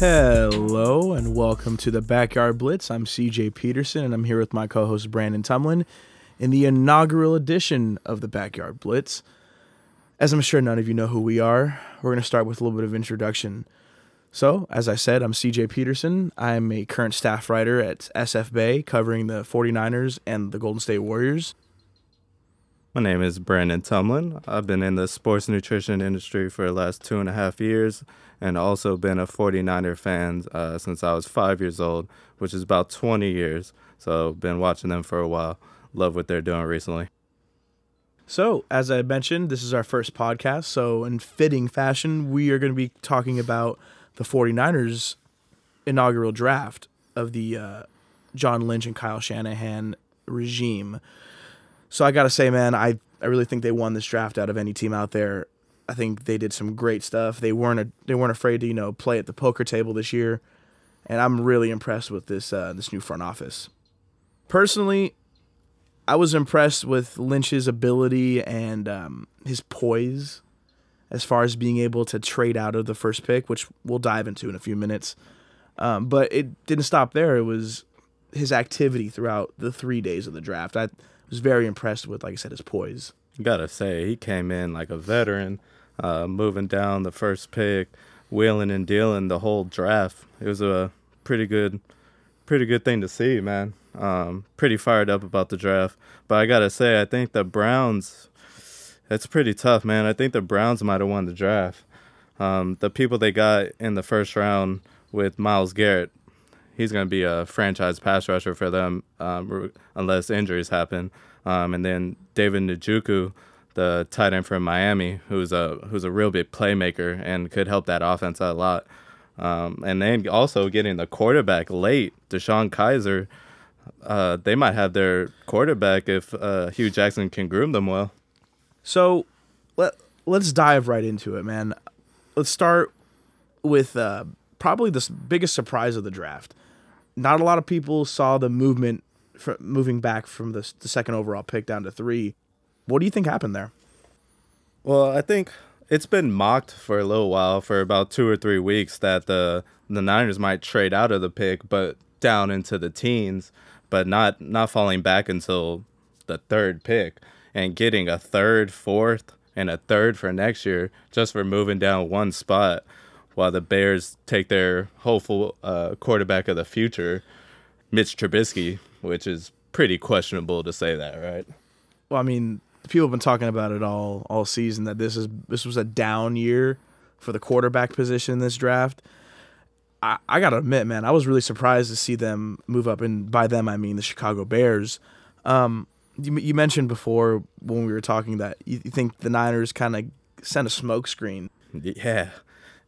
Hello and welcome to the Backyard Blitz. I'm CJ Peterson and I'm here with my co host Brandon Tumlin in the inaugural edition of the Backyard Blitz. As I'm sure none of you know who we are, we're going to start with a little bit of introduction. So, as I said, I'm CJ Peterson. I'm a current staff writer at SF Bay covering the 49ers and the Golden State Warriors. My name is Brandon Tumlin. I've been in the sports nutrition industry for the last two and a half years and also been a 49er fan uh, since I was five years old, which is about 20 years. So, been watching them for a while. Love what they're doing recently. So, as I mentioned, this is our first podcast. So, in fitting fashion, we are going to be talking about the 49ers inaugural draft of the uh, John Lynch and Kyle Shanahan regime. So, I got to say, man, I, I really think they won this draft out of any team out there. I think they did some great stuff. They weren't a, they weren't afraid to you know play at the poker table this year, and I'm really impressed with this uh, this new front office. Personally, I was impressed with Lynch's ability and um, his poise as far as being able to trade out of the first pick, which we'll dive into in a few minutes. Um, but it didn't stop there. It was his activity throughout the three days of the draft. I was very impressed with, like I said, his poise. Gotta say, he came in like a veteran, uh, moving down the first pick, wheeling and dealing the whole draft. It was a pretty good, pretty good thing to see, man. Um, pretty fired up about the draft. But I gotta say, I think the Browns, it's pretty tough, man. I think the Browns might have won the draft. Um, the people they got in the first round with Myles Garrett, he's going to be a franchise pass rusher for them um, unless injuries happen. Um, and then David Njoku, the tight end from Miami, who's a who's a real big playmaker and could help that offense a lot. Um, and then also getting the quarterback late, DeShone Kizer. Uh, they might have their quarterback if uh, Hue Jackson can groom them well. So let let's dive right into it, man. Let's start with uh, probably the biggest surprise of the draft. Not a lot of people saw the movement moving back from the, the second overall pick down to three. What do you think happened there? Well, I think it's been mocked for a little while, for about two or three weeks, that the the Niners might trade out of the pick, but down into the teens, but not not falling back until the third pick and getting a third, fourth, and a third for next year just for moving down one spot, while the Bears take their hopeful uh, quarterback of the future, Mitch Trubisky, which is pretty questionable to say that, right? Well, I mean, people have been talking about it all all season that this is this was a down year for the quarterback position in this draft. I, I gotta admit, man, I was really surprised to see them move up, and by them I mean the Chicago Bears. Um, you, you mentioned before when we were talking that you, you think the Niners kind of sent a smoke screen. Yeah,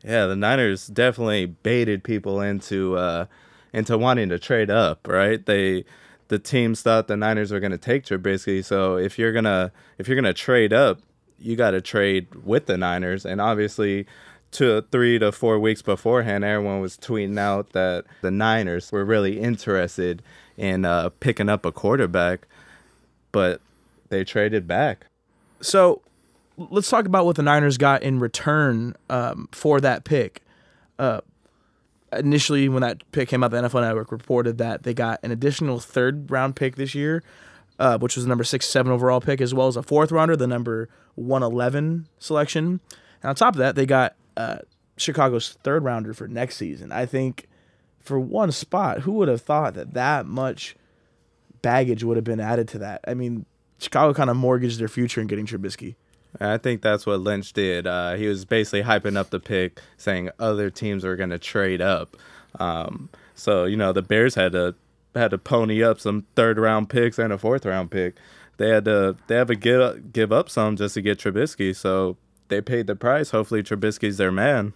yeah. The Niners definitely baited people into uh, into wanting to trade up. Right? They the teams thought the Niners were going to take Trubisky. So if you're gonna if you're gonna trade up, you got to trade with the Niners. And obviously, two three to four weeks beforehand, everyone was tweeting out that the Niners were really interested in uh, picking up a quarterback, but they traded back. So let's talk about what the Niners got in return um, for that pick. Uh, initially, when that pick came out, the NFL Network reported that they got an additional third round pick this year, uh, which was the number six, seven overall pick, as well as a fourth rounder, the number 111 selection. And on top of that, they got uh, Chicago's third rounder for next season. I think for one spot, who would have thought that that much baggage would have been added to that? I mean, Chicago kind of mortgaged their future in getting Trubisky. I think that's what Lynch did. Uh, he was basically hyping up the pick, saying other teams are going to trade up. Um, so you know the Bears had to had to pony up some third round picks and a fourth round pick. They had to they had to give give up some just to get Trubisky. So they paid the price. Hopefully Trubisky's their man.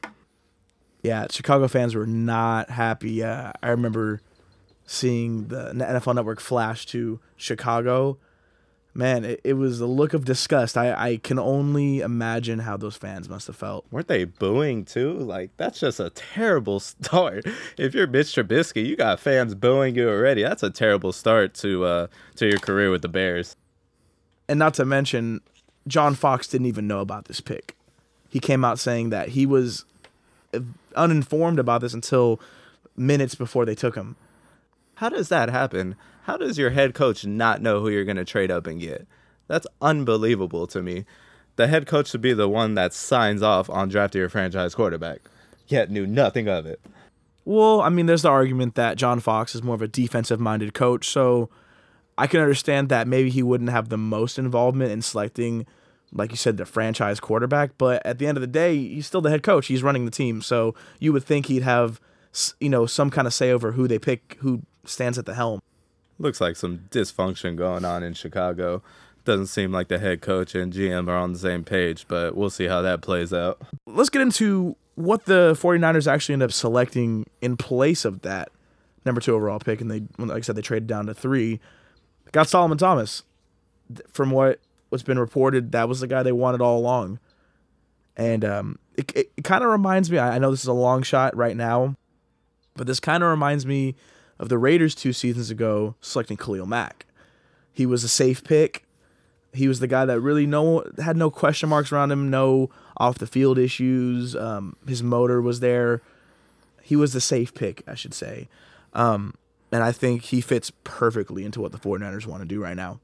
Yeah, Chicago fans were not happy. Uh, I remember seeing the NFL Network flash to Chicago. Man, it, it was a look of disgust. I, I can only imagine how those fans must have felt. Weren't they booing too? Like that's just a terrible start. If you're Mitch Trubisky, you got fans booing you already. That's a terrible start to uh to your career with the Bears. And not to mention, John Fox didn't even know about this pick. He came out saying that he was uninformed about this until minutes before they took him. How does that happen? How does your head coach not know who you're going to trade up and get? That's unbelievable to me. The head coach should be the one that signs off on drafting your franchise quarterback, yet knew nothing of it. Well, I mean, there's the argument that John Fox is more of a defensive minded coach, so I can understand that maybe he wouldn't have the most involvement in selecting, like you said, the franchise quarterback. But at the end of the day, he's still the head coach. He's running the team, so you would think he'd have, you know, some kind of say over who they pick, who stands at the helm. Looks like some dysfunction going on in Chicago. Doesn't seem like the head coach and GM are on the same page, but we'll see how that plays out. Let's get into what the 49ers actually end up selecting in place of that number two overall pick. And they, like I said, they traded down to three. Got Solomon Thomas. From what what's been reported, that was the guy they wanted all along. And um, it, it, it kind of reminds me, I know this is a long shot right now, but this kind of reminds me of the Raiders two seasons ago selecting Khalil Mack. He was a safe pick. He was the guy that really no had no question marks around him, no off the field issues. Um, his motor was there. He was the safe pick, I should say. Um, and I think he fits perfectly into what the 49ers want to do right now.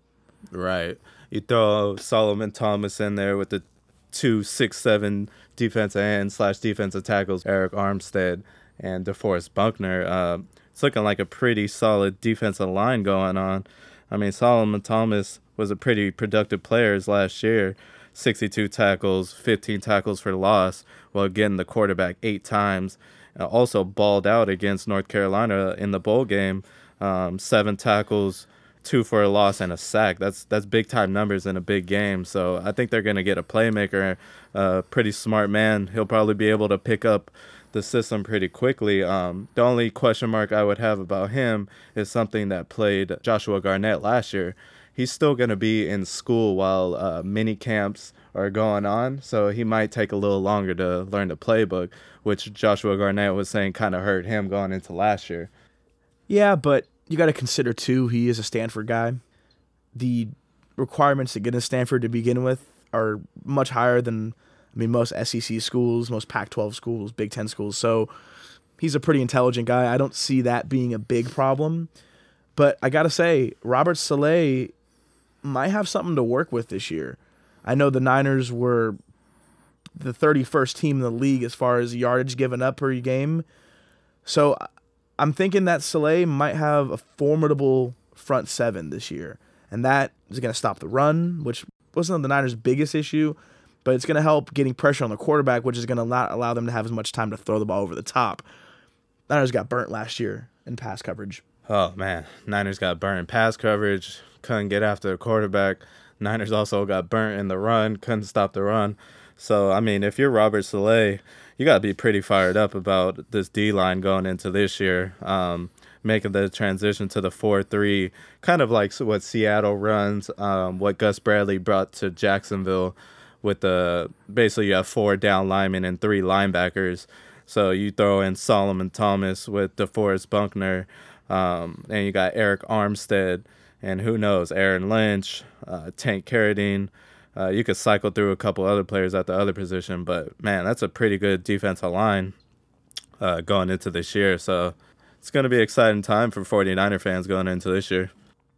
Right. You throw Solomon Thomas in there with the two six seven defensive ends slash defensive tackles, Arik Armstead and DeForest Buckner. Uh, it's looking like a pretty solid defensive line going on. I mean, Solomon Thomas was a pretty productive player last year. 62 tackles, 15 tackles for loss, while getting the quarterback eight times. Uh, also balled out against North Carolina in the bowl game. Um, seven tackles, two for a loss, and a sack. That's that's big time numbers in a big game. So I think they're gonna get a playmaker, a uh, pretty smart man. He'll probably be able to pick up the system pretty quickly. Um, the only question mark I would have about him is something that played Joshua Garnett last year. He's still going to be in school while uh, mini camps are going on, so he might take a little longer to learn the playbook, which Joshua Garnett was saying kind of hurt him going into last year. Yeah, but you got to consider too, he is a Stanford guy. The requirements to get into Stanford to begin with are much higher than I mean, most SEC schools, most Pac 12 schools, Big Ten schools. So he's a pretty intelligent guy. I don't see that being a big problem. But I got to say, Robert Saleh might have something to work with this year. I know the Niners were the 31st team in the league as far as yardage given up per game. So I'm thinking that Saleh might have a formidable front seven this year. And that is going to stop the run, which wasn't the Niners' biggest issue but it's going to help getting pressure on the quarterback, which is going to not allow them to have as much time to throw the ball over the top. Niners got burnt last year in pass coverage. Oh man, Niners got burnt in pass coverage, couldn't get after the quarterback. Niners also got burnt in the run, couldn't stop the run. So I mean, if you're Robert Saleh, you got to be pretty fired up about this D line going into this year. Um, making the transition to the 4-3 kind of like what Seattle runs um, what Gus Bradley brought to Jacksonville with the basically you have four down linemen and three linebackers. So you throw in Solomon Thomas with DeForest Buckner, um, and you got Arik Armstead, and who knows, Aaron Lynch, uh, Tank Carradine. Uh, you could cycle through a couple other players at the other position, but man, that's a pretty good defensive line uh, going into this year. So it's going to be an exciting time for 49er fans going into this year.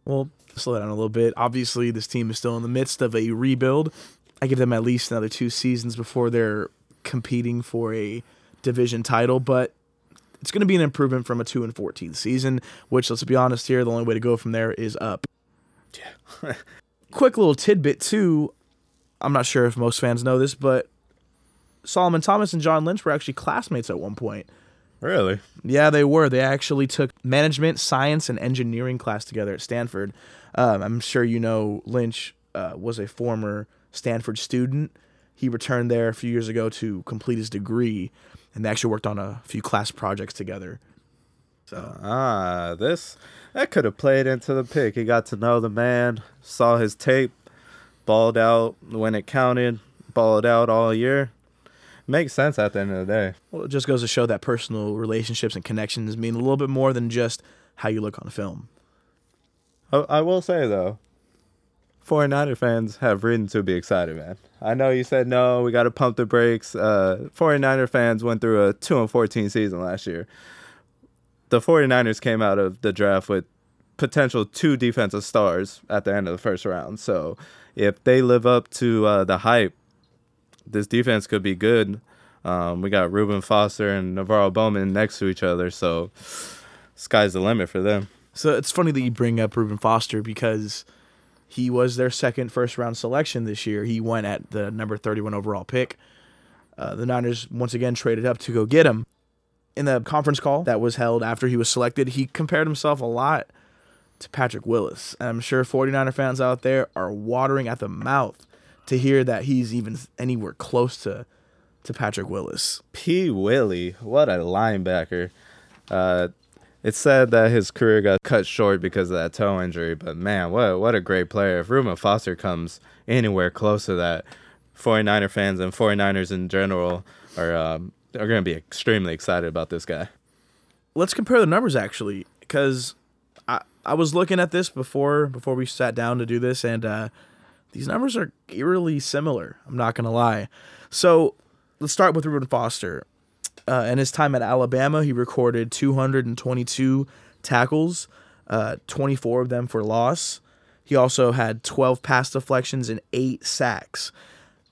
Well, slow down a little bit. Obviously, this team is still in the midst of a rebuild. I give them at least another two seasons before they're competing for a division title, but it's going to be an improvement from a 2 and 14 season, which let's be honest here, the only way to go from there is up. Yeah. Quick little tidbit too. I'm not sure if most fans know this, but Solomon Thomas and John Lynch were actually classmates at one point. Really? Yeah, they were. They actually took management, science, and engineering class together at Stanford. Um, I'm sure you know Lynch uh, was a former Stanford student. He returned there a few years ago to complete his degree. and they actually worked on a few class projects together. So Ah, this that could have played into the pick. He got to know the man, saw his tape, balled out when it counted, balled out all year. Makes sense at the end of the day. well, it just goes to show that personal relationships and connections mean a little bit more than just how you look on film. I, I will say though, 49er fans have reason to be excited, man. I know you said no, we got to pump the brakes. Uh, 49er fans went through a 2 and 14 season last year. The 49ers came out of the draft with potential two defensive stars at the end of the first round. So if they live up to uh, the hype, this defense could be good. Um, we got Reuben Foster and NaVorro Bowman next to each other, so sky's the limit for them. So it's funny that you bring up Reuben Foster because he was their second first round selection this year. He went at the number 31 overall pick. Uh, the Niners once again traded up to go get him. In the conference call that was held after he was selected, he compared himself a lot to Patrick Willis. And I'm sure 49er fans out there are watering at the mouth to hear that he's even anywhere close to to Patrick Willis. P. Willie, what a linebacker. Uh, it's sad that his career got cut short because of that toe injury, but man, what what a great player. If Reuben Foster comes anywhere close to that, 49er fans and 49ers in general are um, are going to be extremely excited about this guy. let's compare the numbers actually because I, I was looking at this before before we sat down to do this and uh, these numbers are eerily similar i'm not gonna lie so let's start with Reuben Foster uh, in his time at Alabama he recorded 222 tackles uh, 24 of them for loss he also had 12 pass deflections and 8 sacks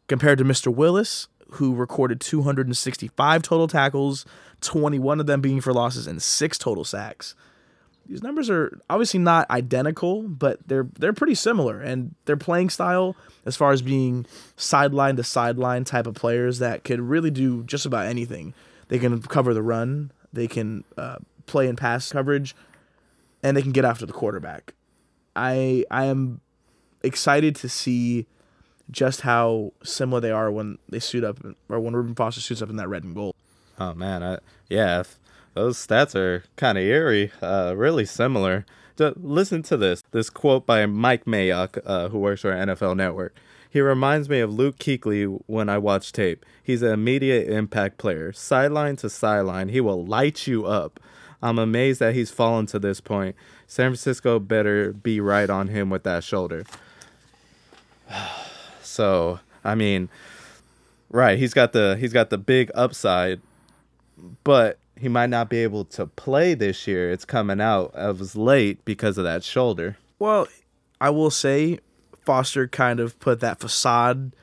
compared to Mr. Willis, who recorded 265 total tackles, 21 of them being for losses, and six total sacks. These numbers are obviously not identical, but they're they're pretty similar, and their playing style, as far as being sideline to sideline type of players that could really do just about anything. They can cover the run, they can uh, play in pass coverage, and they can get after the quarterback. I I am excited to see just how similar they are when they suit up or when Reuben Foster suits up in that red and gold. Oh man, I, yeah, if those stats are kind of eerie, uh, really similar. Ju- listen to this. This quote by Mike Mayock, uh, who works for NFL Network. He reminds me of Luke Kuechly when I watch tape. He's an immediate impact player. Sideline to sideline, he will light you up. I'm amazed that he's fallen to this point. San Francisco better be right on him with that shoulder. So, I mean, right, he's got the he's got the big upside, but he might not be able to play this year. It's coming out of late because of that shoulder. Well, I will say Foster kind of put that facade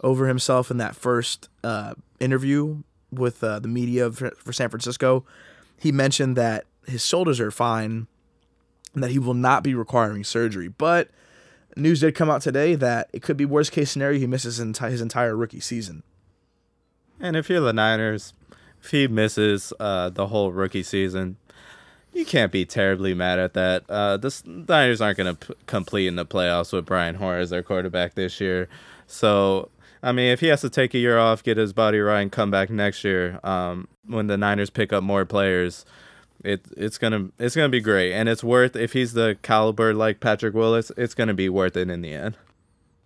over himself in that first uh, interview with uh, the media for, for San Francisco. He mentioned that his shoulders are fine and that he will not be requiring surgery. But news did come out today that it could be worst case scenario he misses enti- his entire rookie season. And if you're the Niners, if he misses uh, the whole rookie season, you can't be terribly mad at that. Uh, the Niners aren't going to p- complete in the playoffs with Brian Hoyer as their quarterback this year. So, I mean, if he has to take a year off, get his body right, and come back next year, um, when the Niners pick up more players, it it's gonna it's gonna be great, and it's worth if he's the caliber like Patrick Willis, it's gonna be worth it in the end.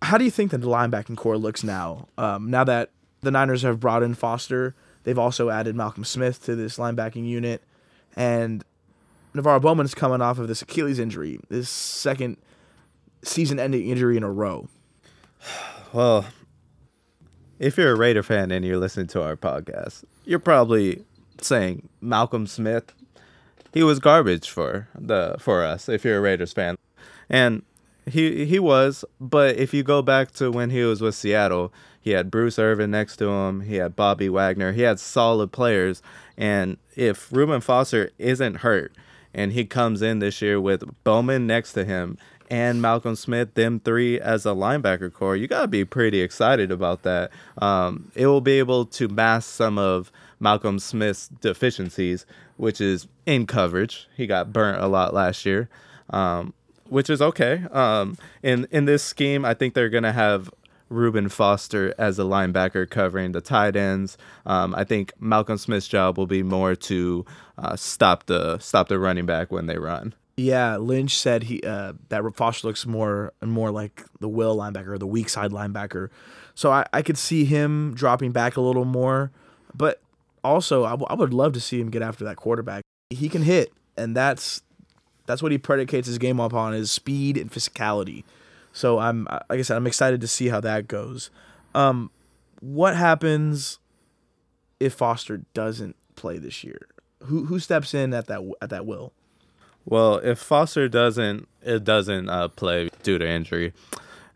How do you think that the linebacking core looks now? Um, now that the Niners have brought in Foster, they've also added Malcolm Smith to this linebacking unit, and NaVorro Bowman is coming off of this Achilles injury, this second season-ending injury in a row. Well, if you're a Raider fan and you're listening to our podcast, you're probably saying Malcolm Smith, he was garbage for the for us. If you're a Raiders fan, and he he was, but if you go back to when he was with Seattle, he had Bruce Irvin next to him, he had Bobby Wagner, he had solid players, and if Reuben Foster isn't hurt and he comes in this year with Bowman next to him and Malcolm Smith, them three as a linebacker core, you got to be pretty excited about that. Um, it will be able to mask some of Malcolm Smith's deficiencies, which is in coverage. He got burnt a lot last year, um, which is okay. Um, in in this scheme, I think they're gonna have Reuben Foster as a linebacker covering the tight ends. Um, I think Malcolm Smith's job will be more to uh, stop the stop the running back when they run. Yeah, Lynch said he uh, that Foster looks more and more like the will linebacker, the weak side linebacker. So I, I could see him dropping back a little more, but also I, w- I would love to see him get after that quarterback. He can hit, and that's that's what he predicates his game upon is speed and physicality. So I'm like I said, I'm excited to see how that goes. Um, what happens if Foster doesn't play this year? Who who steps in at that at that will? Well, if Foster doesn't it doesn't uh, play due to injury,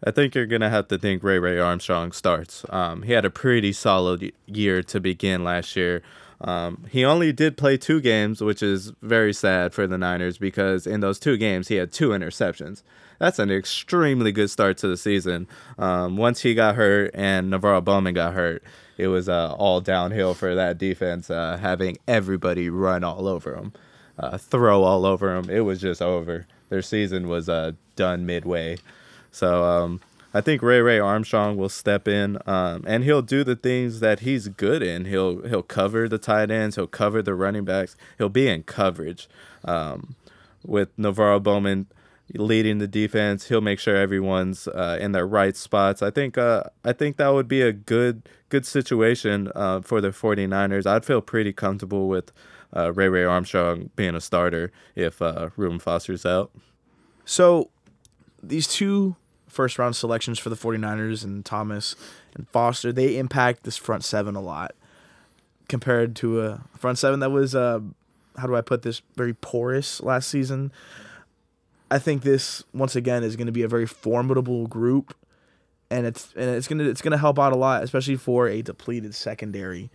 I think you're gonna have to think Ray Ray Armstrong starts. Um, he had a pretty solid year to begin last year. Um, he only did play two games, which is very sad for the Niners because in those two games he had two interceptions. That's an extremely good start to the season. Um, once he got hurt and NaVorro Bowman got hurt, it was uh, all downhill for that defense, uh, having everybody run all over him, uh, throw all over him. It was just over. Their season was uh, done midway. So um, I think Ray Ray Armstrong will step in, um, and he'll do the things that he's good in. He'll he'll cover the tight ends. He'll cover the running backs. He'll be in coverage. Um, with NaVorro Bowman leading the defense, he'll make sure everyone's uh, in their right spots. I think uh, I think that would be a good good situation uh, for the 49ers. I'd feel pretty comfortable with uh, Ray Ray Armstrong being a starter if uh, Reuben Foster's out. So these two first round selections for the 49ers and Thomas and Foster, they impact this front seven a lot compared to a front seven that was, uh, how do I put this, very porous last season. I think this once again is going to be a very formidable group, and it's and it's gonna it's gonna help out a lot, especially for a depleted secondary.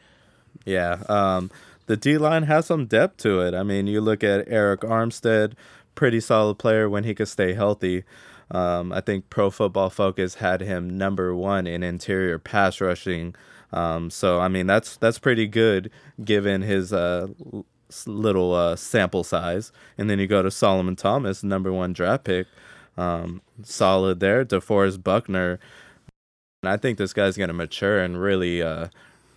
Yeah, um, the D line has some depth to it. I mean, you look at Arik Armstead, pretty solid player when he could stay healthy. Um, I think Pro Football Focus had him number one in interior pass rushing. Um, so I mean that's that's pretty good given his uh, little uh, sample size. And then you go to Solomon Thomas, number one draft pick, um, solid there. DeForest Buckner, and I think this guy's gonna mature and really uh,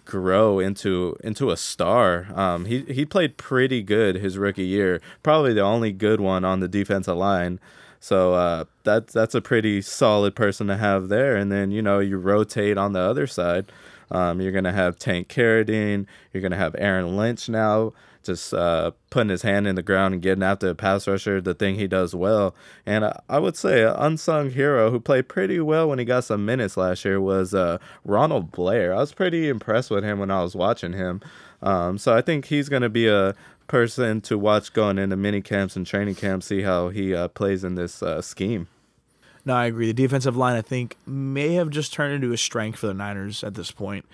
grow into into a star. Um, he he played pretty good his rookie year, probably the only good one on the defensive line. So uh, that's that's a pretty solid person to have there. And then you know you rotate on the other side. Um, you're gonna have Tank Carradine. You're gonna have Aaron Lynch now, just uh, putting his hand in the ground and getting after the pass rusher, the thing he does well. And uh, I would say an unsung hero who played pretty well when he got some minutes last year was uh, Ronald Blair. I was pretty impressed with him when I was watching him. Um, so I think he's gonna be a person to watch going into mini camps and training camps, see how he uh, plays in this uh, scheme. No, I agree. The defensive line, I think, may have just turned into a strength for the Niners at this point.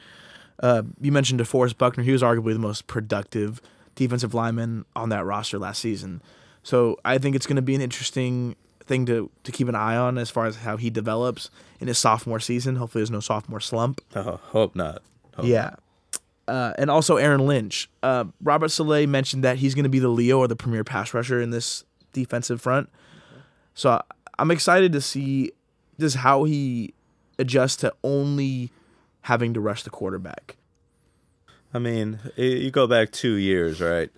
Uh, you mentioned DeForest Buckner. He was arguably the most productive defensive lineman on that roster last season. So I think it's going to be an interesting thing to, to keep an eye on as far as how he develops in his sophomore season. Hopefully, there's no sophomore slump. Oh, hope not. Hope yeah. Uh, and also Aaron Lynch. Uh, Robert Saleh mentioned that he's going to be the Leo or the premier pass rusher in this defensive front. So I'm excited to see just how he adjusts to only having to rush the quarterback. I mean, you go back two years, right?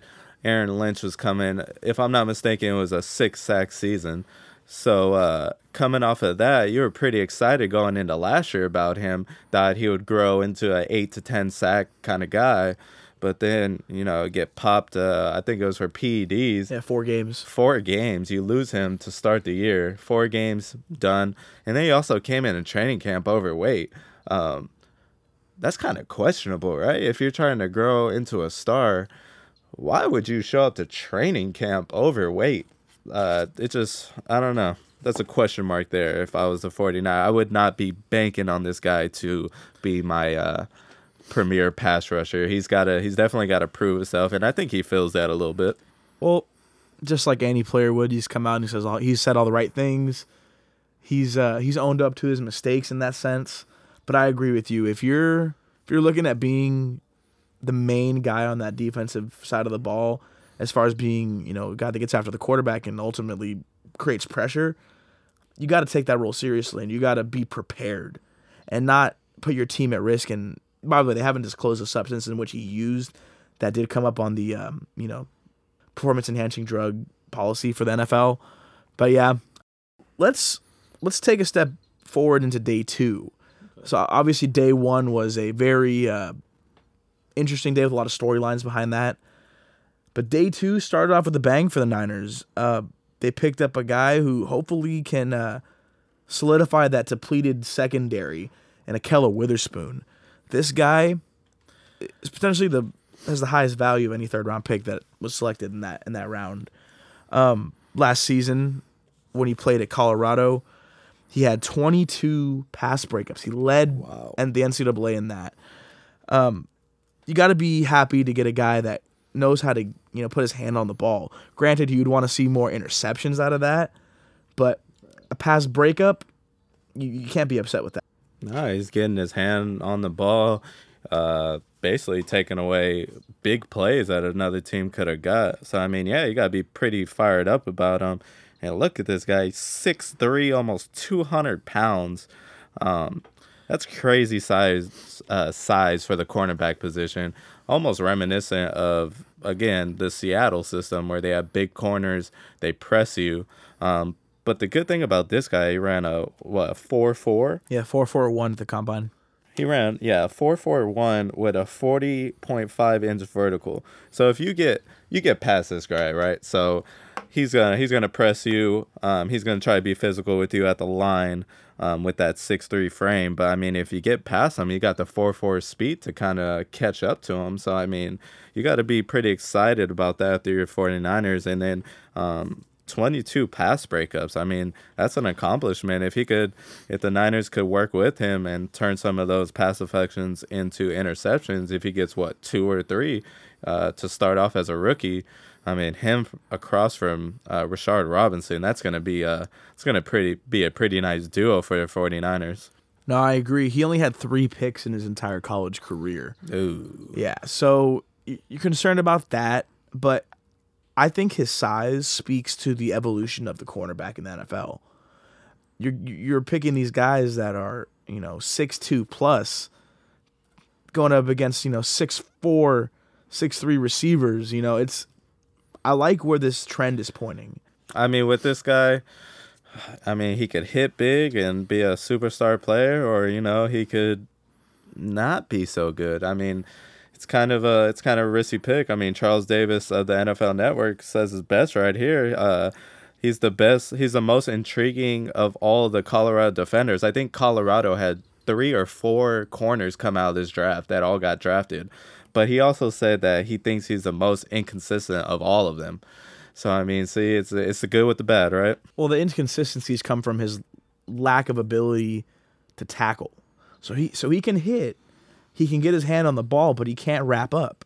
Aaron Lynch was coming, if I'm not mistaken, it was a six sack season. So uh, coming off of that, you were pretty excited going into last year about him that he would grow into an eight to ten sack kind of guy. But then you know get popped. Uh, I think it was for PEDs. Yeah, four games. Four games. You lose him to start the year. Four games done, and then he also came in a training camp overweight. Um, that's kind of questionable, right? If you're trying to grow into a star, why would you show up to training camp overweight? Uh, it just, I don't know. That's a question mark there. If I was a 49, I would not be banking on this guy to be my uh, premier pass rusher. He's got to, he's definitely got to prove himself, and I think he feels that a little bit. Well, just like any player would, he's come out and he says all, he's said all the right things. He's uh, he's owned up to his mistakes in that sense. But I agree with you. If you're if you're looking at being the main guy on that defensive side of the ball, as far as being you know a guy that gets after the quarterback and ultimately creates pressure, you got to take that role seriously and you got to be prepared. and not put your team at risk. And by the way, they haven't disclosed the substance in which he used that did come up on the um, you know performance enhancing drug policy for the NFL. But yeah, let's let's take a step forward into day two. So obviously, day one was a very uh, interesting day with a lot of storylines behind that. But day two started off with a bang for the Niners. Uh, they picked up a guy who hopefully can uh, solidify that depleted secondary and Ahkello Witherspoon. This guy is potentially the has the highest value of any third round pick that was selected in that in that round. Um, last season, when he played at Colorado, he had 22 pass breakups. He led Wow. and the NCAA in that. Um, you got to be happy to get a guy that knows how to you know put his hand on the ball. Granted, you'd want to see more interceptions out of that, but a pass breakup, you, you can't be upset with that. No, he's getting his hand on the ball, uh, basically taking away big plays that another team could have got. So I mean, yeah, you gotta be pretty fired up about him. And look at this guy, six three, almost two hundred pounds. Um, that's crazy size uh, size for the cornerback position. Almost reminiscent of again the Seattle system where they have big corners, they press you. Um, but the good thing about this guy, he ran a what a four four. Yeah, four four one at the combine. He ran, yeah, four four one with a forty point five inch vertical. So if you get you get past this guy, right? So he's gonna he's gonna press you. Um, he's gonna try to be physical with you at the line. Um, with that six three frame, but I mean, if you get past him, you got the four four speed to kind of catch up to him. So I mean, you got to be pretty excited about that through your 49ers, and then um, 22 pass breakups. I mean, that's an accomplishment. If he could, if the Niners could work with him and turn some of those pass deflections into interceptions, if he gets what two or three uh, to start off as a rookie, I mean, him across from uh, Rashard Robinson, that's gonna be uh, it's gonna pretty be a pretty nice duo for the 49ers. No, I agree. He only had three picks in his entire college career. Ooh, Yeah, so you're concerned about that, but I think his size speaks to the evolution of the cornerback in the NFL. You're you're picking these guys that are you know six two plus, going up against you know six four, six three receivers. You know it's, I like where this trend is pointing. I mean, with this guy, I mean, he could hit big and be a superstar player, or you know, he could not be so good. I mean, it's kind of a it's kind of a risky pick. I mean, Charles Davis of the NFL Network says his best right here. Uh, he's the best. He's the most intriguing of all the Colorado defenders. I think Colorado had three or four corners come out of this draft that all got drafted. But he also said that he thinks he's the most inconsistent of all of them. So I mean, see, it's it's the good with the bad, right? Well, the inconsistencies come from his lack of ability to tackle. So he so he can hit, he can get his hand on the ball, but he can't wrap up.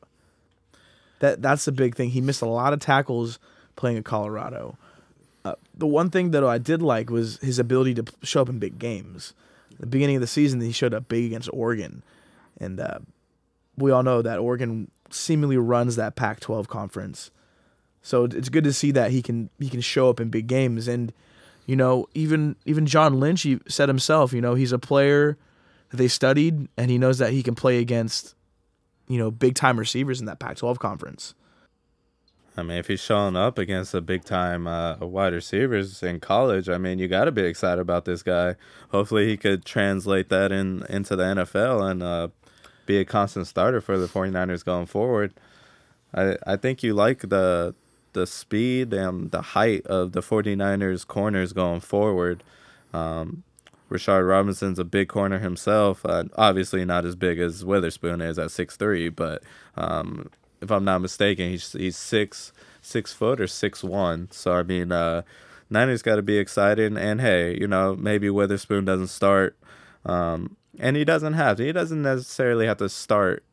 That that's the big thing. He missed a lot of tackles playing at Colorado. Uh, the one thing that I did like was his ability to show up in big games. At the beginning of the season, he showed up big against Oregon, and uh, we all know that Oregon seemingly runs that Pac-12 conference. So it's good to see that he can he can show up in big games and you know even even John Lynch he said himself you know he's a player they studied and he knows that he can play against you know big time receivers in that Pac-12 conference. I mean, if he's showing up against the big time uh, wide receivers in college, I mean, you got to be excited about this guy. Hopefully, he could translate that in into the NFL and uh, be a constant starter for the 49ers going forward. I I think you like the the speed and the height of the 49ers corners going forward. Um, Rashard Robinson's a big corner himself. Uh, obviously, not as big as Witherspoon is at six three, but um, if I'm not mistaken, he's he's six six foot or six one. So I mean, uh, Niners got to be excited. And hey, you know, maybe Witherspoon doesn't start, um, and he doesn't have to. He doesn't necessarily have to start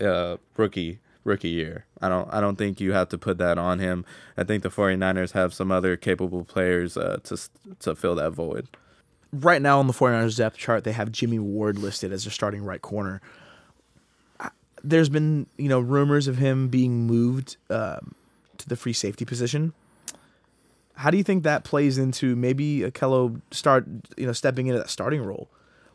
uh, rookie rookie year. I don't I don't think you have to put that on him. I think the 49ers have some other capable players uh, to to fill that void. Right now on the 49ers depth chart they have Jimmy Ward listed as their starting right corner. There's been you know rumors of him being moved um, to the free safety position. How do you think that plays into maybe Ahkello start you know stepping into that starting role?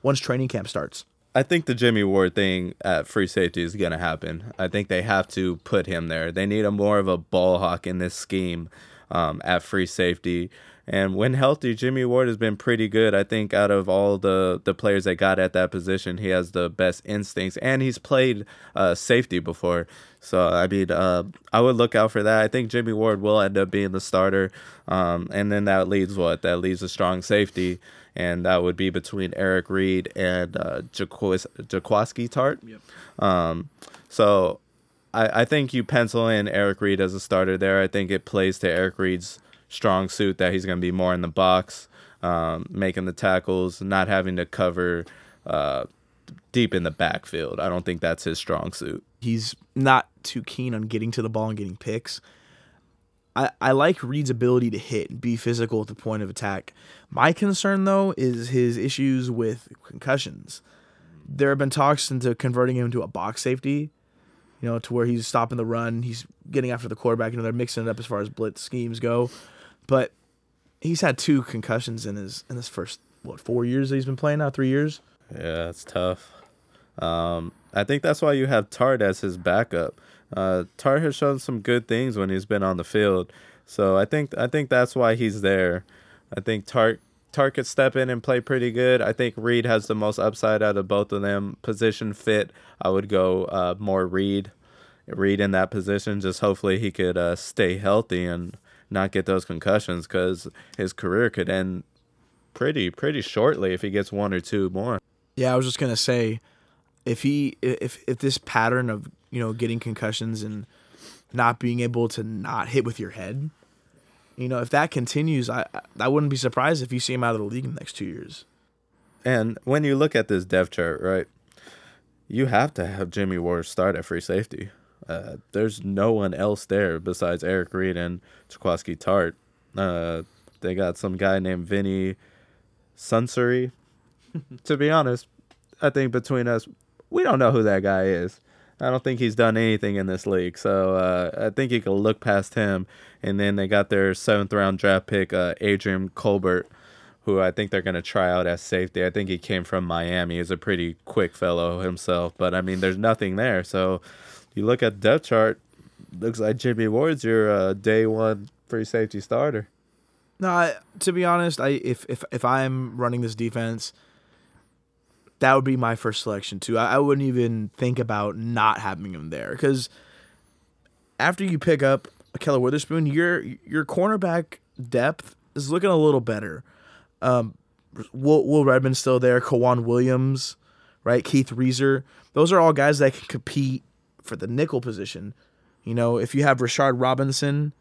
once training camp starts. I think the Jimmy Ward thing at free safety is going to happen. I think they have to put him there. They need a more of a ball hawk in this scheme um, at free safety. And when healthy, Jimmy Ward has been pretty good. I think out of all the, the players that got at that position, he has the best instincts, and he's played uh, safety before. So I mean, uh, I would look out for that. I think Jimmy Ward will end up being the starter, um, and then that leaves what? That leaves a strong safety, and that would be between Eric Reid and uh, Jaquas- Jaquiski Tartt. Yep. Um, so I, I think you pencil in Eric Reid as a starter there. I think it plays to Eric Reid's strong suit that he's going to be more in the box, um, making the tackles, not having to cover uh, deep in the backfield. I don't think that's his strong suit. He's not too keen on getting to the ball and getting picks. I, I like Reid's ability to hit and be physical at the point of attack. My concern, though, is his issues with concussions. There have been talks into converting him to a box safety, you know, to where he's stopping the run, he's getting after the quarterback, you know, they're mixing it up as far as blitz schemes go. But he's had two concussions in his in his first what four years that he's been playing now, three years. Yeah, it's tough. Um, I think that's why you have Tartt as his backup. Uh, Tartt has shown some good things when he's been on the field, so I think I think that's why he's there. I think Tartt Tartt could step in and play pretty good. I think Reid has the most upside out of both of them. Position fit, I would go uh, more Reid, Reid in that position. Just hopefully he could uh, stay healthy and not get those concussions because his career could end pretty pretty shortly if he gets one or two more. Yeah, I was just gonna say, if he if if this pattern of you know getting concussions and not being able to not hit with your head, you know, if that continues, I I wouldn't be surprised if you see him out of the league in the next two years. And when you look at this depth chart, right, you have to have Jimmy Ward start at free safety. Uh, there's no one else there besides Eric Reid and Jaquiski Tartt. Uh, they got some guy named Vinny Sunseri. to be honest, I think between us, we don't know who that guy is. I don't think he's done anything in this league, so uh, I think you can look past him. And then they got their seventh round draft pick, uh, Adrian Colbert, who I think they're going to try out as safety. I think he came from Miami. He's a pretty quick fellow himself, but I mean, there's nothing there. So you look at depth chart, looks like Jimmy Ward's your uh, day one free safety starter. No, I, to be honest, I if if if I'm running this defense, that would be my first selection too. I, I wouldn't even think about not having him there because after you pick up Keller Witherspoon, your your cornerback depth is looking a little better. Um, Will, Will Redmond's still there. K'Waun Williams, right? Keith Reaser. Those are all guys that can compete for the nickel position. You know, if you have Rashard Robinson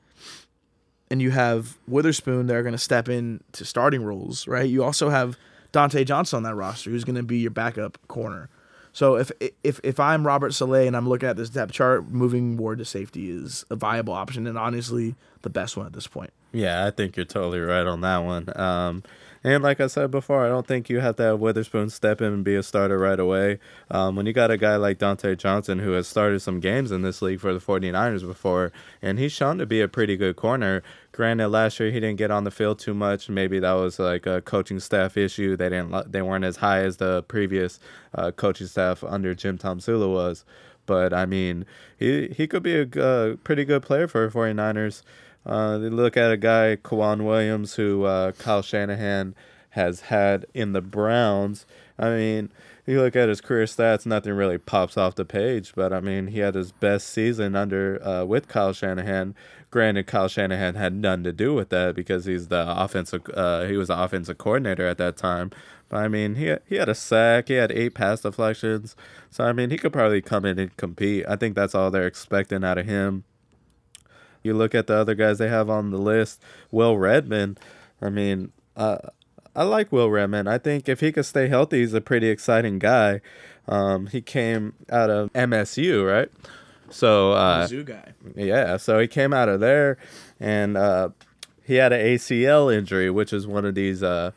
and you have Witherspoon, they're going to step in to starting roles, right? You also have Dontae Johnson on that roster, who's going to be your backup corner. So if if if I'm Robert Saleh and I'm looking at this depth chart, moving Ward to safety is a viable option and honestly the best one at this point. Yeah, I think you're totally right on that one. Um, and like I said before, I don't think you have to have Witherspoon step in and be a starter right away. Um, when you got a guy like Dontae Johnson who has started some games in this league for the 49ers before, and he's shown to be a pretty good corner. Granted, last year he didn't get on the field too much. Maybe that was like a coaching staff issue. They didn't they weren't as high as the previous uh, coaching staff under Jim Tomsula was. But I mean, he he could be a uh, pretty good player for the 49ers. Uh, they look at a guy, K'Waun Williams, who uh, Kyle Shanahan has had in the Browns. I mean, you look at his career stats, nothing really pops off the page. But I mean, he had his best season under uh, with Kyle Shanahan. Granted, Kyle Shanahan had none to do with that because he's the offensive. Uh, he was the offensive coordinator at that time. But I mean, he he had a sack. He had eight pass deflections. So I mean, he could probably come in and compete. I think that's all they're expecting out of him. You look at the other guys they have on the list. Will Redmond. I mean, uh, I like Will Redmond. I think if he could stay healthy, he's a pretty exciting guy. Um, he came out of MSU, right? So uh, Zoo guy. yeah, so he came out of there, and uh, he had an ACL injury, which is one of these uh,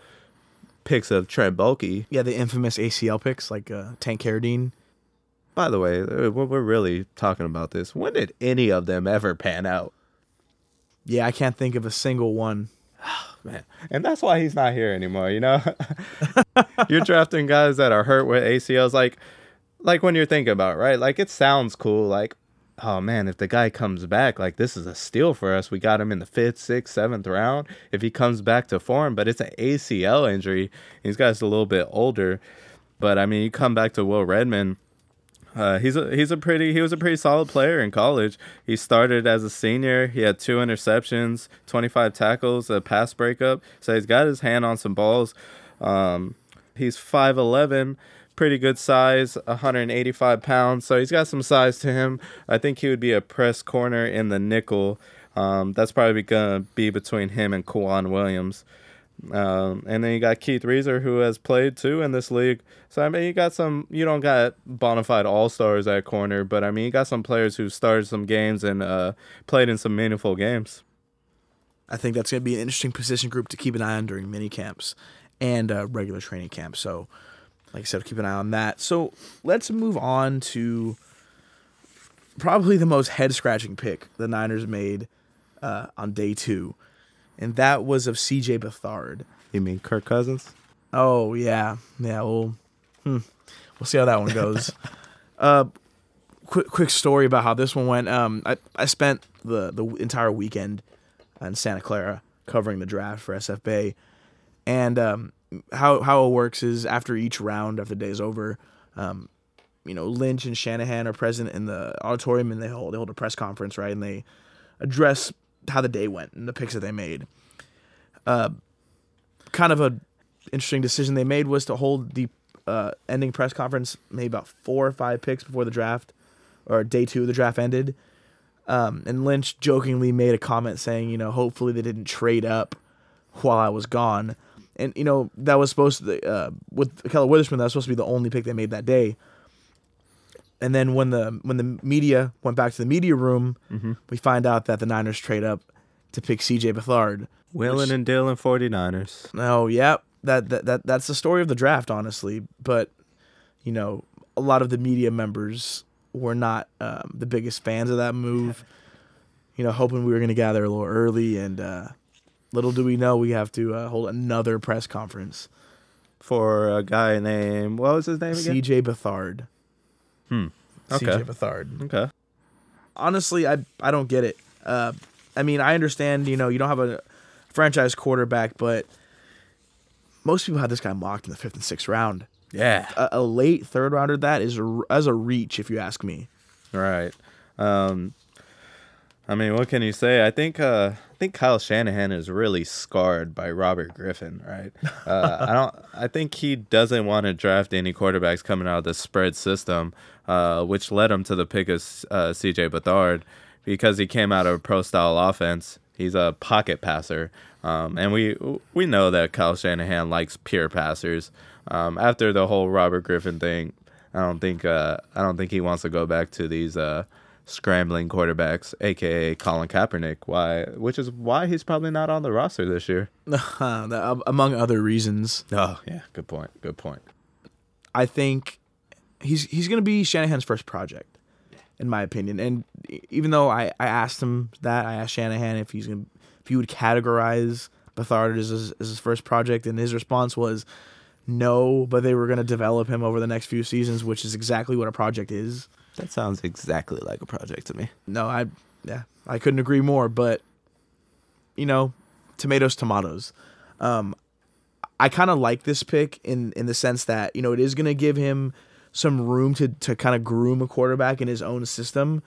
picks of Trent Baalke. Yeah, the infamous ACL picks like uh, Tank Carradine. By the way, uh, we're we're really talking about this. When did any of them ever pan out? Yeah, I can't think of a single one. man, and that's why he's not here anymore. You know, you're drafting guys that are hurt with ACLs, like, like when you're thinking about it, right, like it sounds cool, like, oh man, if the guy comes back, like this is a steal for us. We got him in the fifth, sixth, seventh round. If he comes back to form, but it's an ACL injury, these guys are a little bit older. But I mean, you come back to Will Redmond. Uh, he's a he's a pretty he was a pretty solid player in college. He started as a senior. He had two interceptions, 25 tackles, a pass breakup. So he's got his hand on some balls. Um, he's 5'11, pretty good size, 185 pounds. So he's got some size to him. I think he would be a press corner in the nickel. Um, that's probably gonna be between him and K'Waun Williams. Um, and then you got Keith Reaser, who has played too in this league. So I mean, you got some. You don't got bona fide all stars at corner, but I mean, you got some players who started some games and uh, played in some meaningful games. I think that's going to be an interesting position group to keep an eye on during mini camps and uh, regular training camps. So, like I said, keep an eye on that. So let's move on to probably the most head scratching pick the Niners made uh, on day two, and that was of C.J. Beathard. You mean Kirk Cousins? Oh yeah, yeah. Well, hmm. we'll see how that one goes. uh, quick quick story about how this one went. Um, I I spent the the entire weekend in Santa Clara covering the draft for SF Bay, and um, how how it works is after each round, after the day's over, um, you know Lynch and Shanahan are present in the auditorium and they hold they hold a press conference, right? And they address how the day went and the picks that they made. Uh, kind of a interesting decision they made was to hold the uh, ending press conference maybe about four or five picks before the draft or day two of the draft ended. Um, and Lynch jokingly made a comment saying, you know, hopefully they didn't trade up while I was gone. And, you know, that was supposed to, uh, with Ahkello Witherspoon, that was supposed to be the only pick they made that day. And then when the when the media went back to the media room, we find out that the Niners trade up to pick C.J. Beathard. Willing and Dylan 49ers. Oh, yeah, that, that that that's the story of the draft, honestly. But you know, a lot of the media members were not um, the biggest fans of that move. You know, hoping we were going to gather a little early, and uh, little do we know we have to uh, hold another press conference. For a guy named, what was his name again? C.J. Beathard. Hmm. Okay. CJ Okay. Beathard. Okay. honestly, I I don't get it. Uh, I mean, I understand. You know, you don't have a franchise quarterback, but most people had this guy mocked in the fifth and sixth round. Yeah. A, a late third rounder that is as a reach, if you ask me. Right. Um, I mean, what can you say? I think uh, I think Kyle Shanahan is really scarred by Robert Griffin. Right. Uh, I don't. I think he doesn't want to draft any quarterbacks coming out of the spread system, uh, which led him to the pick of uh, C.J. Beathard because he came out of a pro style offense. He's a pocket passer, um, and we we know that Kyle Shanahan likes pure passers. Um, after the whole Robert Griffin thing, I don't think uh, I don't think he wants to go back to these uh, scrambling quarterbacks, aka Colin Kaepernick. Why? Which is why he's probably not on the roster this year. Um, among other reasons, Oh yeah, good point. Good point. I think he's he's gonna be Shanahan's first project, in my opinion. And even though I, I asked him that, I asked Shanahan if he's gonna if he would categorize Beathard as his, as his first project, and his response was no, but they were gonna develop him over the next few seasons, which is exactly what a project is. That sounds exactly like a project to me. No, I yeah, I couldn't agree more. But you know, tomatoes, tomatoes. Um, I kind of like this pick in in the sense that you know it is going to give him some room to to kind of groom a quarterback in his own system.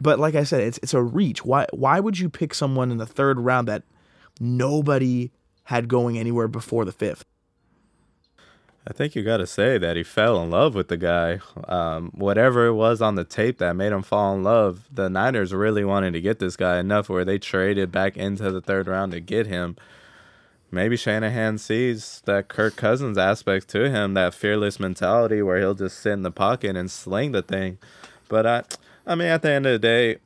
But like I said, it's it's a reach. Why why would you pick someone in the third round that nobody had going anywhere before the fifth? I think you got to say that he fell in love with the guy. Um, whatever it was on the tape that made him fall in love, the Niners really wanted to get this guy enough where they traded back into the third round to get him. Maybe Shanahan sees that Kirk Cousins aspect to him, that fearless mentality where he'll just sit in the pocket and sling the thing. But I, I mean, at the end of the day,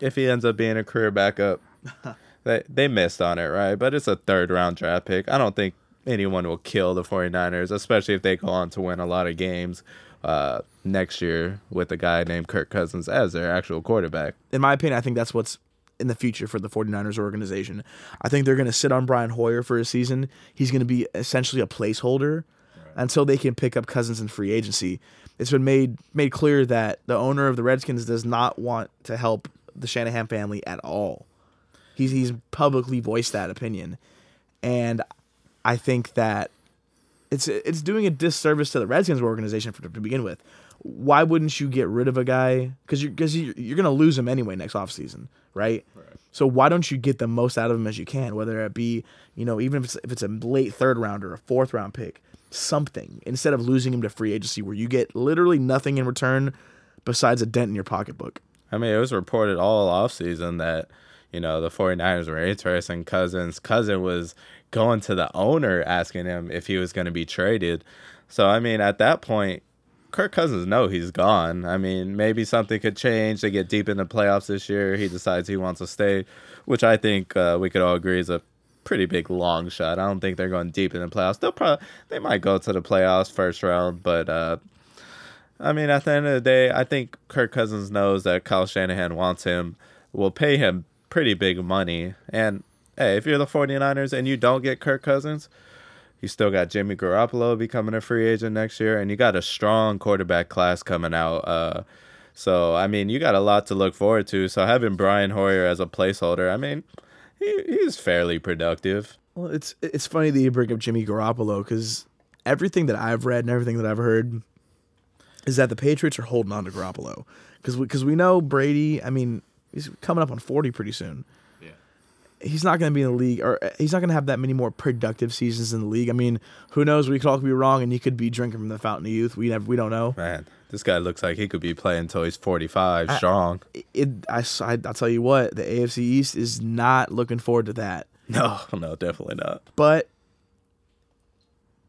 if he ends up being a career backup, they they missed on it, right? But it's a third round draft pick. I don't think anyone will kill the 49ers, especially if they go on to win a lot of games uh, next year with a guy named Kirk Cousins as their actual quarterback. in my opinion, I think that's what's in the future for the 49ers organization. I think they're going to sit on Brian Hoyer for a season. He's going to be essentially a placeholder until they can pick up Cousins in free agency. It's been made made clear that the owner of the Redskins does not want to help the Shanahan family at all. He's he's publicly voiced that opinion, and I think that it's it's doing a disservice to the Redskins organization for, to begin with. Why wouldn't you get rid of a guy? Because you're because you're, you're gonna lose him anyway next offseason, right? right? So why don't you get the most out of him as you can? Whether it be you know even if it's if it's a late third round or a fourth round pick, something instead of losing him to free agency where you get literally nothing in return besides a dent in your pocketbook. I mean, it was reported all offseason that, you know, the 49ers were interested in Cousins. Cousin was going to the owner asking him if he was going to be traded. So, I mean, at that point, Kirk Cousins know he's gone. I mean, maybe something could change. They get deep in the playoffs this year. He decides he wants to stay, which I think uh, we could all agree is a pretty big long shot. I don't think they're going deep in the playoffs. They'll probably they might go to the playoffs first round, but uh, I mean, at the end of the day, I think Kirk Cousins knows that Kyle Shanahan wants him, will pay him pretty big money. And hey, if you're the 49ers and you don't get Kirk Cousins, you still got Jimmy Garoppolo becoming a free agent next year, and you got a strong quarterback class coming out. Uh, so I mean, you got a lot to look forward to. So having Brian Hoyer as a placeholder, I mean he, he's fairly productive. Well, it's it's funny that you bring up Jimmy Garoppolo because everything that I've read and everything that I've heard is that the Patriots are holding on to Garoppolo because because we, we know Brady. I mean, he's coming up on forty pretty soon. Yeah, he's not going to be in the league, or uh, he's not going to have that many more productive seasons in the league. I mean, who knows? We could all be wrong, and he could be drinking from the fountain of youth. We never, we don't know. Man, this guy looks like he could be playing until he's 45 strong. It, I, I, will tell you what, the AFC East is not looking forward to that. No, no, definitely not. But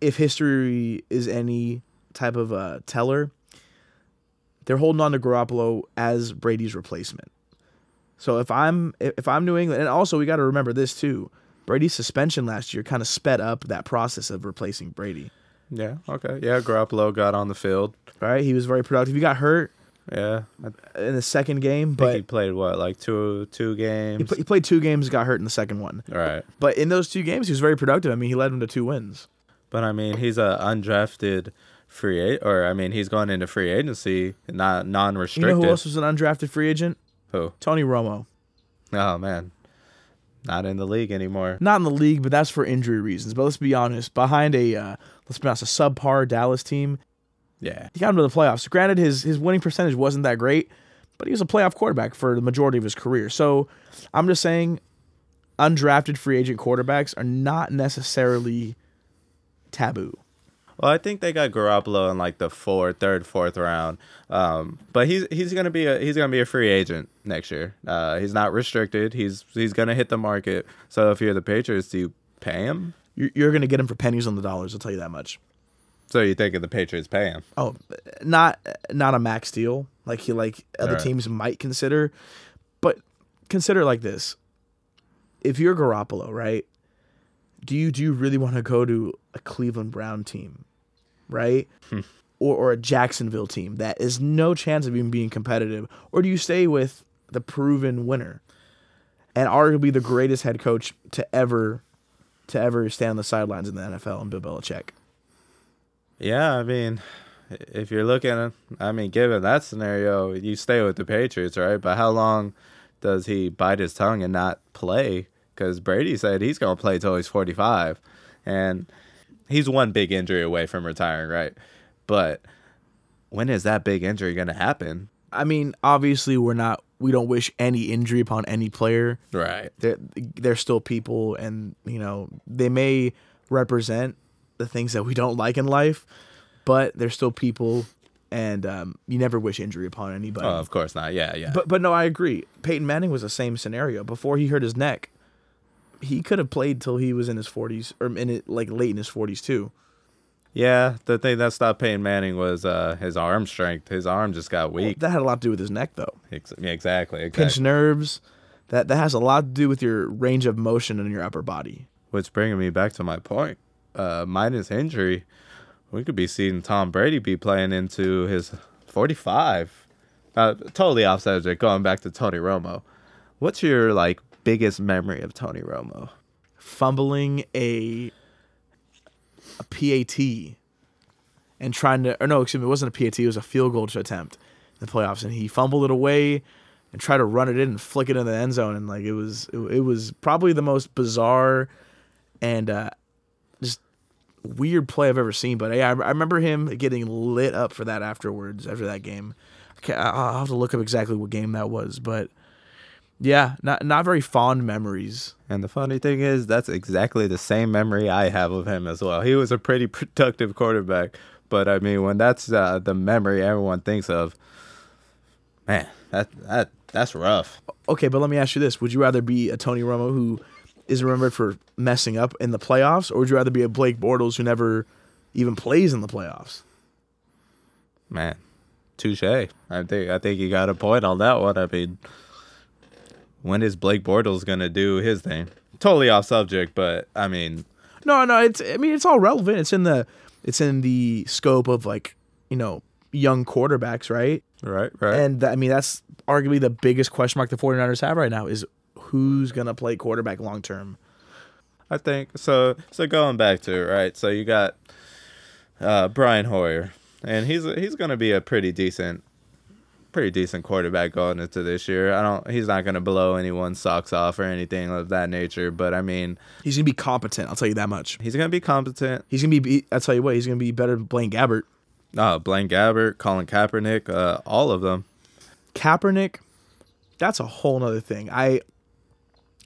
if history is any type of a teller, they're holding on to Garoppolo as Brady's replacement. So if I'm if I'm New England, and also we got to remember this too, Brady's suspension last year kind of sped up that process of replacing Brady. Yeah. Okay. Yeah. Garoppolo got on the field. Right. He was very productive. He got hurt. Yeah. In the second game, but he played what, like two two games. He, he, played two games, got hurt in the second one. Right. But in those two games, he was very productive. I mean, he led them to two wins. But I mean, he's a undrafted free agent, or I mean, he's going into free agency, not non-restricted. You know who else was an undrafted free agent? Who? Tony Romo. Oh man, not in the league anymore. Not in the league, but that's for injury reasons. But let's be honest, behind a uh, let's be honest, a subpar Dallas team, yeah, he got him to the playoffs. Granted, his his winning percentage wasn't that great, but he was a playoff quarterback for the majority of his career. So I'm just saying, undrafted free agent quarterbacks are not necessarily taboo. Well, I think they got Garoppolo in like the fourth, third, fourth round. Um, but he's he's gonna be a he's gonna be a free agent next year. Uh, he's not restricted. He's he's gonna hit the market. So if you're the Patriots, do you pay him? You're, you're gonna get him for pennies on the dollars. I'll tell you that much. So you think the Patriots pay him? Oh, not not a max deal like he like other right. teams might consider, but consider like this: if you're Garoppolo, right? Do you do you really want to go to a Cleveland Brown team right? Hmm. Or, or a Jacksonville team that is no chance of even being competitive? Or do you stay with the proven winner and arguably the greatest head coach to ever to ever stand on the sidelines in the NFL and Bill Belichick? Yeah, I mean, if you're looking, I mean, given that scenario, you stay with the Patriots, right? But how long does he bite his tongue and not play? Because Brady said he's going to play till he's 45. And he's one big injury away from retiring, right? But when is that big injury going to happen? I mean, obviously, we're not. We don't wish any injury upon any player. Right. They're they're still people, and you know they may represent the things that we don't like in life, but they're still people, and um, you never wish injury upon anybody. Oh, of course not. Yeah, yeah. But but no, I agree. Peyton Manning was the same scenario before he hurt his neck he could have played till he was in his 40s or in it like late in his 40s too. Yeah, the thing that stopped Peyton Manning was uh, his arm strength. His arm just got weak. Well, that had a lot to do with his neck, though. Ex- yeah, exactly, exactly. Pinched nerves. That that has a lot to do with your range of motion in your upper body. Which bringing me back to my point, uh, minus injury, we could be seeing Tom Brady be playing into his 45. Uh, totally off subject. Going back to Tony Romo, What's your like biggest memory of Tony Romo? Fumbling a a PAT and trying to or no, excuse me, it wasn't a PAT, it was a field goal attempt in the playoffs and he fumbled it away and tried to run it in and flick it in the end zone and like it was it, it was probably the most bizarre and uh just weird play I've ever seen. But yeah, I, I remember him getting lit up for that afterwards after that game. Okay, I'll have to look up exactly what game that was, but yeah, not not very fond memories. And the funny thing is, that's exactly the same memory I have of him as well. He was a pretty productive quarterback, but I mean, when that's uh, the memory everyone thinks of, man, that that that's rough. Okay, but let me ask you this: Would you rather be a Tony Romo who is remembered for messing up in the playoffs, or would you rather be a Blake Bortles who never even plays in the playoffs? Man, touche. I think I think you got a point on that one. I mean, when is Blake Bortles gonna do his thing? Totally off subject, but I mean, No, no, it's I mean it's all relevant. It's in the it's in the scope of like you know young quarterbacks, right? right, right. And I mean that's arguably the biggest question mark the 49ers have right now is who's gonna play quarterback long term. I think so. So going back to it, right? So you got uh, Brian Hoyer, and he's he's going to be a pretty decent, pretty decent quarterback going into this year. I don't. He's not going to blow anyone's socks off or anything of that nature. But I mean, He's gonna be competent. I'll tell you that much. he's going to be competent. He's gonna be. I'll tell you what. He's gonna be better than Blaine Gabbert. Uh, Blaine Gabbert, Colin Kaepernick, uh, all of them. Kaepernick, that's a whole nother thing. I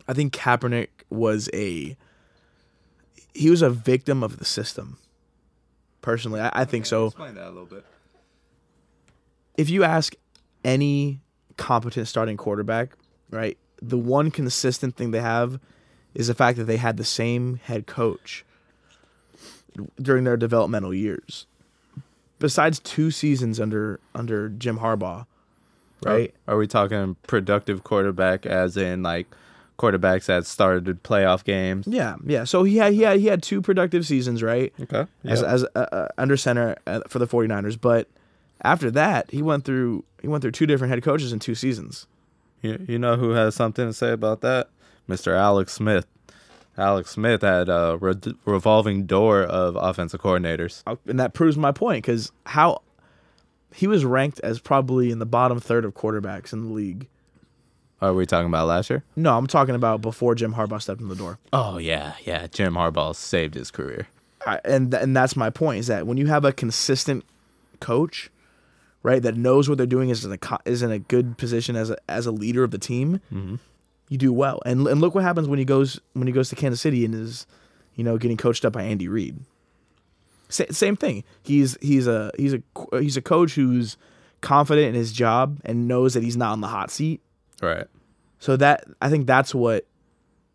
I think Kaepernick was a he was a victim of the system. Personally, I, I think so. Explain that a little bit. If you ask any competent starting quarterback, right, the one consistent thing they have is the fact that they had the same head coach during their developmental years. Besides two seasons under under Jim Harbaugh, right? Are, are we talking productive quarterback, as in like quarterbacks that started playoff games? Yeah, yeah. So he had he had he had two productive seasons, right? Okay. As as uh, uh, under center uh, for the 49ers, but after that, he went through he went through two different head coaches in two seasons. You, you know who has something to say about that? Mr. Alex Smith. Alex Smith had a re- revolving door of offensive coordinators. Uh, And that proves my point cuz how he was ranked as probably in the bottom third of quarterbacks in the league. Are we talking about last year? No, I'm talking about before Jim Harbaugh stepped in the door. Oh yeah, yeah. Jim Harbaugh saved his career. I, and th- and that's my point is that when you have a consistent coach, right, that knows what they're doing is in a is in a good position as a as a leader of the team, mm-hmm. you do well. And and look what happens when he goes when he goes to Kansas City and is, you know, getting coached up by Andy Reid. Sa- same thing. He's he's a he's a he's a coach who's confident in his job and knows that he's not on the hot seat. Right. So that I think that's what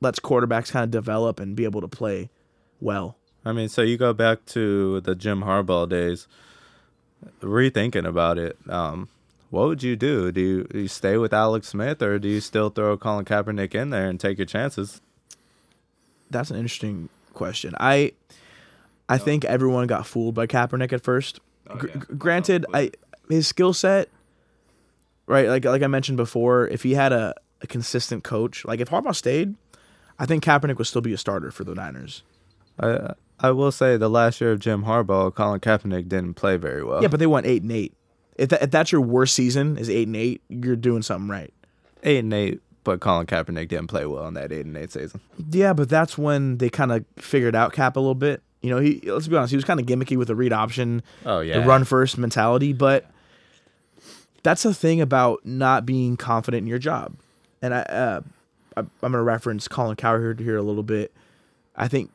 lets quarterbacks kind of develop and be able to play well. I mean, so you go back to the Jim Harbaugh days, rethinking about it. Um, what would you do? Do you, do you stay with Alex Smith or do you still throw Colin Kaepernick in there and take your chances? That's an interesting question. I I think everyone got fooled by Kaepernick at first. Gr- yeah. gr- granted, I his skill set, right? Like like I mentioned before, if he had a, a consistent coach, like if Harbaugh stayed, I think Kaepernick would still be a starter for the Niners. I I will say the last year of Jim Harbaugh, Colin Kaepernick didn't play very well. Yeah, but they went eight and eight. If that, if that's your worst season is eight and eight, you're doing something right. eight and eight, but Colin Kaepernick didn't play well in that eight and eight season. Yeah, but that's when they kind of figured out Cap a little bit. You know, he let's be honest, he was kind of gimmicky with the read option, Oh yeah, the run first mentality, but that's the thing about not being confident in your job. And I, uh, I I'm going to reference Colin Cowherd here a little bit. I think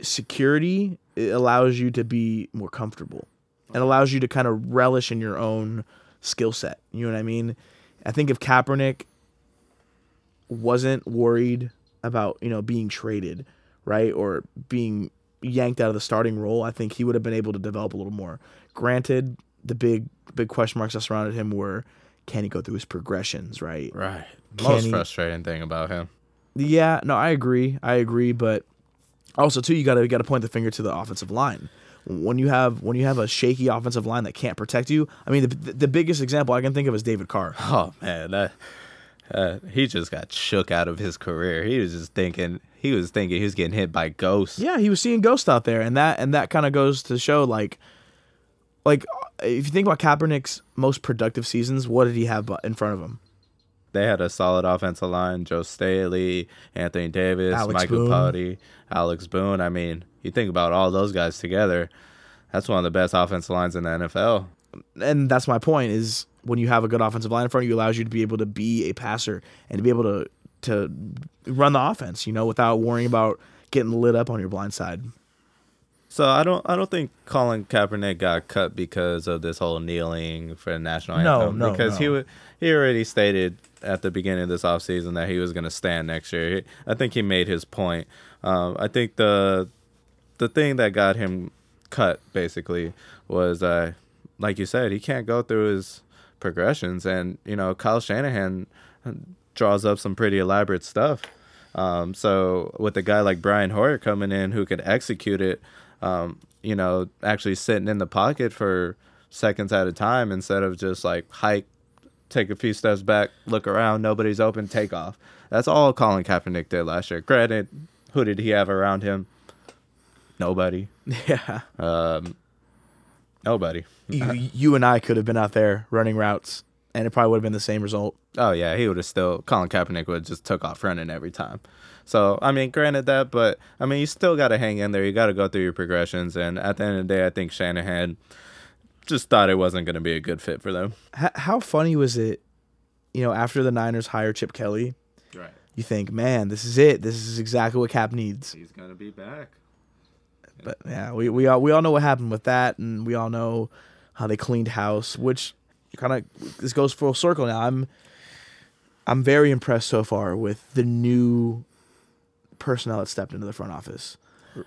security it allows you to be more comfortable. and allows you to kind of relish in your own skill set. You know what I mean? I think if Kaepernick wasn't worried about you know being traded, right, or being yanked out of the starting role, I think he would have been able to develop a little more. Granted, the big big question marks that surrounded him were can he go through his progressions, right? Right. Can Most he- frustrating thing about him. Yeah, no, I agree. I agree, but also too, you gotta you gotta point the finger to the offensive line. When you have when you have a shaky offensive line that can't protect you, I mean, the, the biggest example I can think of is David Carr. Oh man, that Uh, he just got shook out of his career. He was just thinking he was thinking he was getting hit by ghosts. Yeah, he was seeing ghosts out there, and that and that kind of goes to show like, like if you think about Kaepernick's most productive seasons, what did he have in front of him? They had a solid offensive line: Joe Staley, Anthony Davis, Alex Michael Boone. Iupati, Alex Boone. I mean, you think about all those guys together. That's one of the best offensive lines in the NFL. And that's my point is when you have a good offensive line in front of you, allows you to be able to be a passer and to be able to to run the offense, you know, without worrying about getting lit up on your blind side. So I don't I don't think Colin Kaepernick got cut because of this whole kneeling for the national anthem. no, no, because he no. wa- he already stated at the beginning of this offseason that he was going to stand next year. I think he made his point. Um, I think the the thing that got him cut basically was uh, like you said, he can't go through his progressions, and you know Kyle Shanahan draws up some pretty elaborate stuff. Um, so with a guy like Brian Hoyer coming in who could execute it, um, you know, actually sitting in the pocket for seconds at a time instead of just like hike, take a few steps back, look around, nobody's open, take off. That's all Colin Kaepernick did last year. Granted, who did he have around him? Nobody. Yeah. Um, Nobody. you, you and I could have been out there running routes and it probably would have been the same result. Oh yeah, he would have still Colin Kaepernick would have just took off running every time. So I mean, granted that, but I mean, you still got to hang in there. You got to go through your progressions, and at the end of the day, I think Shanahan just thought it wasn't going to be a good fit for them. H- how funny was it, you know, after the Niners hire Chip Kelly, Right. you think, man, this is it. This is exactly what Cap needs. He's gonna be back. But yeah, we, we all we all know what happened with that, and we all know how they cleaned house, which kind of this goes full circle now. I'm I'm very impressed so far with the new personnel that stepped into the front office.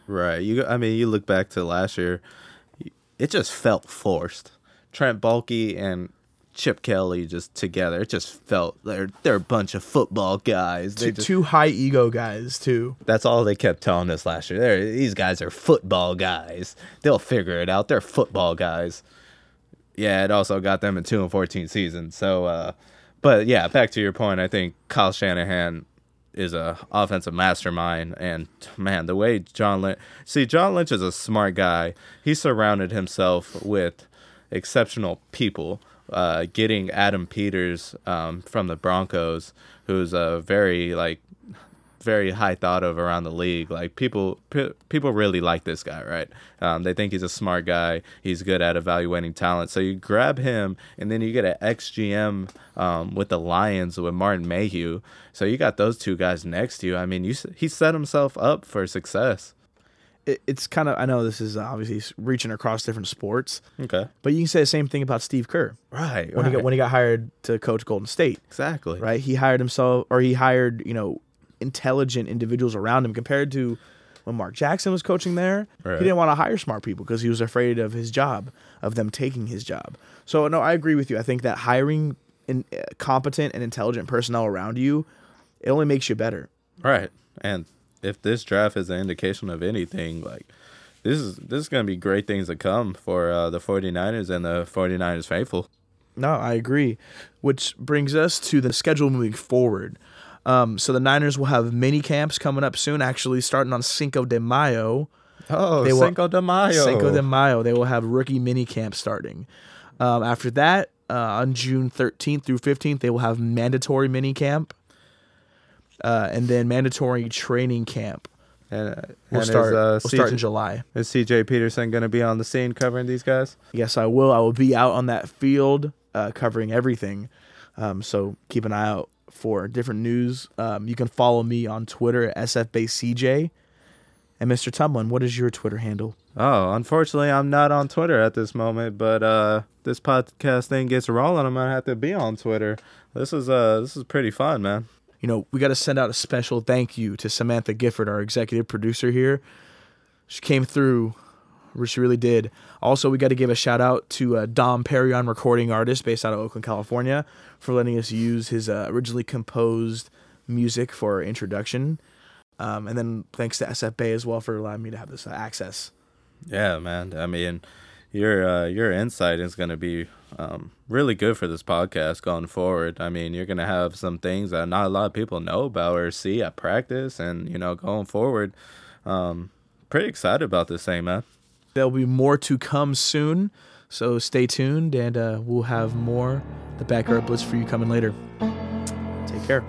Right. You. I mean, you look back to last year. It just felt forced. Trent Baalke and Chip Kelly just together. It just felt they're they're a bunch of football guys. They Two, just, two high ego guys too. That's all they kept telling us last year. They're, these guys are football guys. They'll figure it out. They're football guys. Yeah, it also got them in two and fourteen seasons. So, uh, but yeah, back to your point. I think Kyle Shanahan is a offensive mastermind, and man, the way John Lynch. See, John Lynch is a smart guy. He surrounded himself with exceptional people. Uh, getting Adam Peters um, from the Broncos, who's a very like very high thought of around the league. Like people, pe- people really like this guy, right? Um, they think he's a smart guy. He's good at evaluating talent. So you grab him, and then you get an XGM um, with the Lions with Martin Mayhew. So you got those two guys next to you. I mean, you he set himself up for success. It, it's kind of I know this is obviously reaching across different sports, Okay, but you can say the same thing about Steve Kerr right, when he got when he got hired to coach Golden State. exactly, right? He hired himself, or he hired, you know, intelligent individuals around him compared to when Mark Jackson was coaching there. Right. He didn't want to hire smart people because he was afraid of his job, of them taking his job. So, no, I agree with you. I think that hiring in, uh, competent and intelligent personnel around you, it only makes you better. Right. And if this draft is an indication of anything, like this is this is going to be great things to come for uh, the 49ers and the 49ers faithful. No, I agree. Which brings us to the schedule moving forward. Um, so the Niners will have mini camps coming up soon, actually starting on Cinco de Mayo. Oh, They will- Cinco de Mayo. Cinco de Mayo. They will have rookie mini camp starting. Um, after that, uh, on June 13th through 15th, they will have mandatory mini camp. Uh, and then mandatory training camp And, uh, will and start. Is, uh, will start in July. is CJ Peterson going to be on the scene covering these guys? Yes, I will. I will be out on that field uh, covering everything. Um, so keep an eye out for different news. Um, you can follow me on Twitter at SFBaseCJ. And Mr. Tumlin, what is your Twitter handle? Oh, unfortunately, I'm not on Twitter at this moment, but uh, this podcast thing gets rolling. I'm gonna have to be on Twitter. This is uh, this is pretty fun, man. you know, we got to send out a special thank you to Samantha Gifford, our executive producer here. She came through. She really did. Also, we got to give a shout out to uh, Dom Perrion, recording artist based out of Oakland, California, for letting us use his uh, originally composed music for our introduction. Um, and then thanks to SF Bay as well for allowing me to have this uh, access. Yeah, man. I mean, your uh, your insight is going to be um, really good for this podcast going forward. I mean, you're going to have some things that not a lot of people know about or see at practice, and you know, going forward, um, pretty excited about this thing, man. There'll be more to come soon, so stay tuned, and uh, we'll have more the backyard blitz for you coming later. Take care.